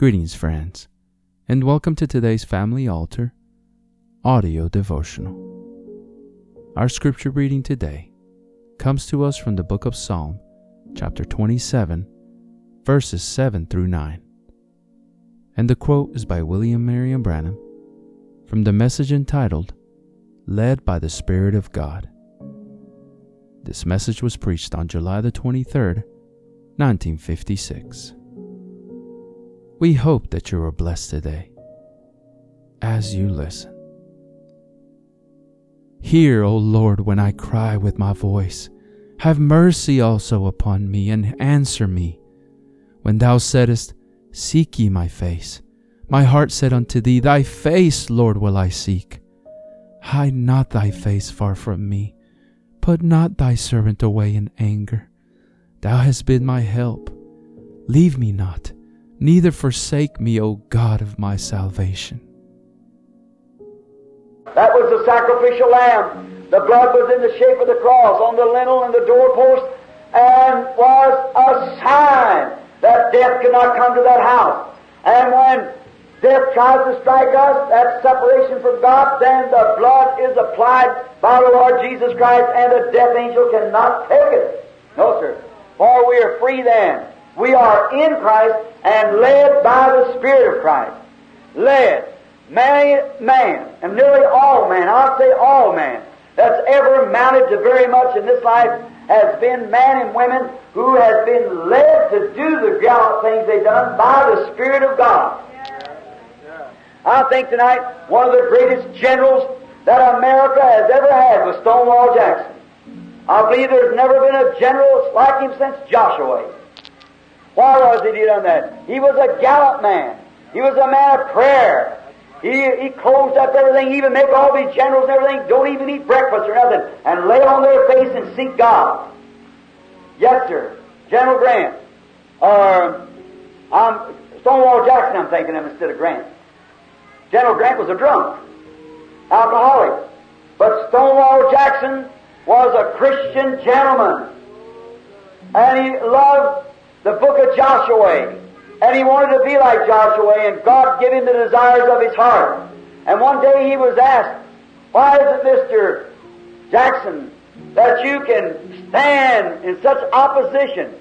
Greetings, friends, and welcome to today's Family Altar audio devotional. Our scripture reading today comes to us from the book of Psalm, chapter 27, verses 7 through 9. And the quote is by William Marion Branham from the message entitled, Led by the Spirit of God. This message was preached on July the 23rd, 1956. We hope that you are blessed today as you listen. Hear, O Lord, when I cry with my voice. Have mercy also upon me and answer me. When thou saidst, Seek ye my face, my heart said unto thee, Thy face, Lord, will I seek. Hide not thy face far from me. Put not thy servant away in anger. Thou hast been my help. Leave me not neither forsake me, O God of my salvation. That was the sacrificial lamb. The blood was in the shape of the cross on the lintel and the doorpost and was a sign that death could not come to that house. And when death tries to strike us, that separation from God, then the blood is applied by the Lord Jesus Christ and the death angel cannot take it. No, sir. For we are free then. We are in Christ and led by the Spirit of Christ. Led. Many man, and nearly all man, I'll say all man, that's ever amounted to very much in this life has been man and women who has been led to do the gallant things they've done by the Spirit of God. I think tonight one of the greatest generals that America has ever had was Stonewall Jackson. I believe there's never been a general like him since Joshua. Why was he done that? He was a gallant man. He was a man of prayer. He, he closed up everything, even make all these generals and everything, don't even eat breakfast or nothing, and lay on their face and seek God. Yes, sir. General Grant. Or, I'm, Stonewall Jackson I'm thinking of instead of Grant. General Grant was a drunk, alcoholic. But Stonewall Jackson was a Christian gentleman. And he loved the book of Joshua. And he wanted to be like Joshua, and God gave him the desires of his heart. And one day he was asked, Why is it, Mr. Jackson, that you can stand in such opposition?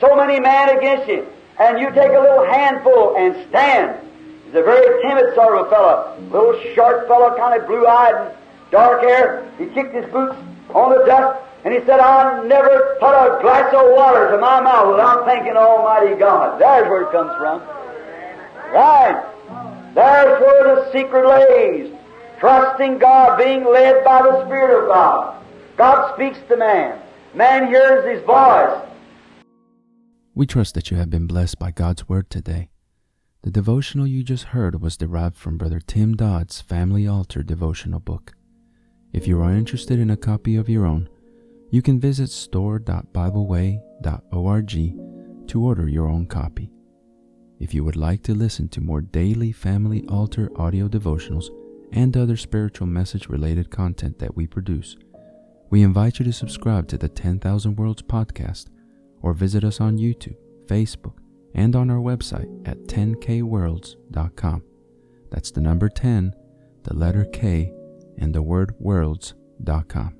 So many men against you, and you take a little handful and stand. He's a very timid sort of a fellow, little short fellow, kind of blue-eyed and dark hair. He kicked his boots on the dust and he said, I'll never put a glass of water to my mouth without thanking Almighty God. There's where it comes from. Right. There's where the secret lays. Trusting God, being led by the Spirit of God. God speaks to man. Man hears His voice. We trust that you have been blessed by God's Word today. The devotional you just heard was derived from Brother Tim Dodd's Family Altar devotional book. If you are interested in a copy of your own, you can visit store.bibleway.org to order your own copy. If you would like to listen to more daily Family Altar audio devotionals and other spiritual message related content that we produce, we invite you to subscribe to the 10,000 Worlds podcast or visit us on YouTube, Facebook, and on our website at 10kworlds.com. That's the number 10, the letter K, and the word worlds.com.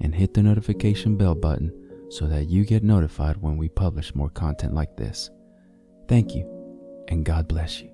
and hit the notification bell button so that you get notified when we publish more content like this. Thank you, and God bless you.